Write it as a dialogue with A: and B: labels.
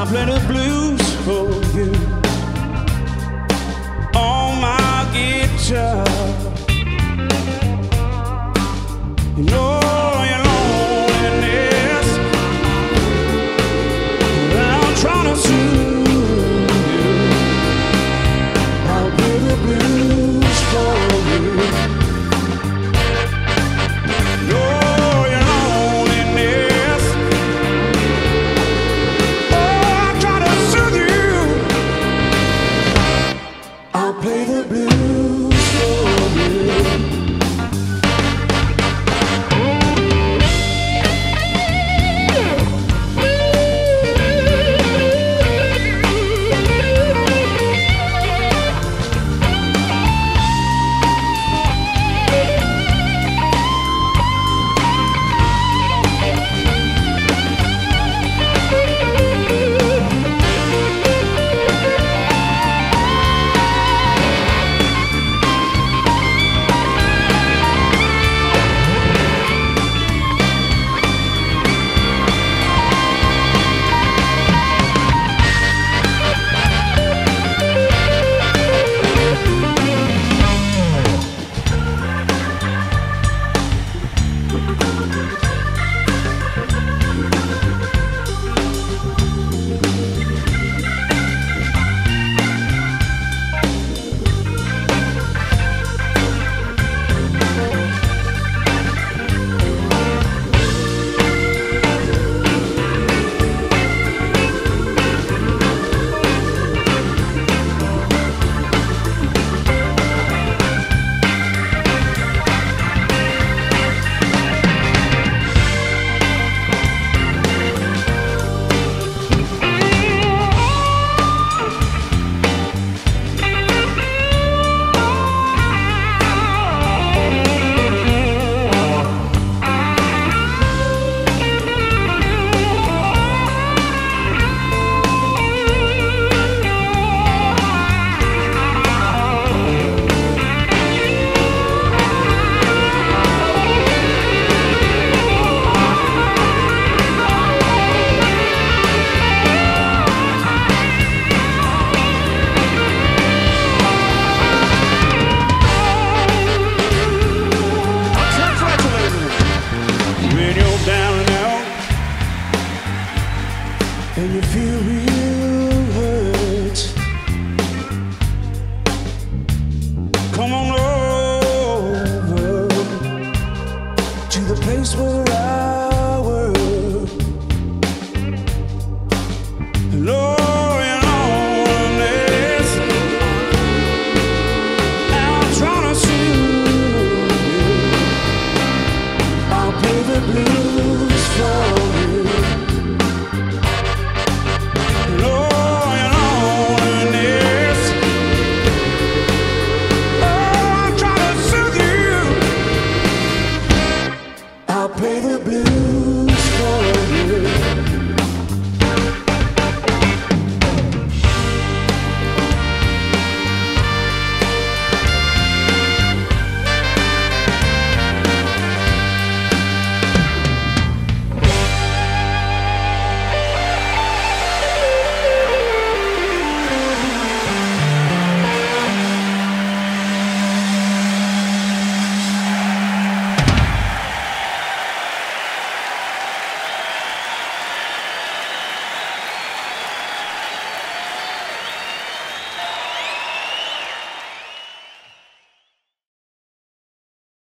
A: I'm playing blues for you. the blue. Come on over to the place where I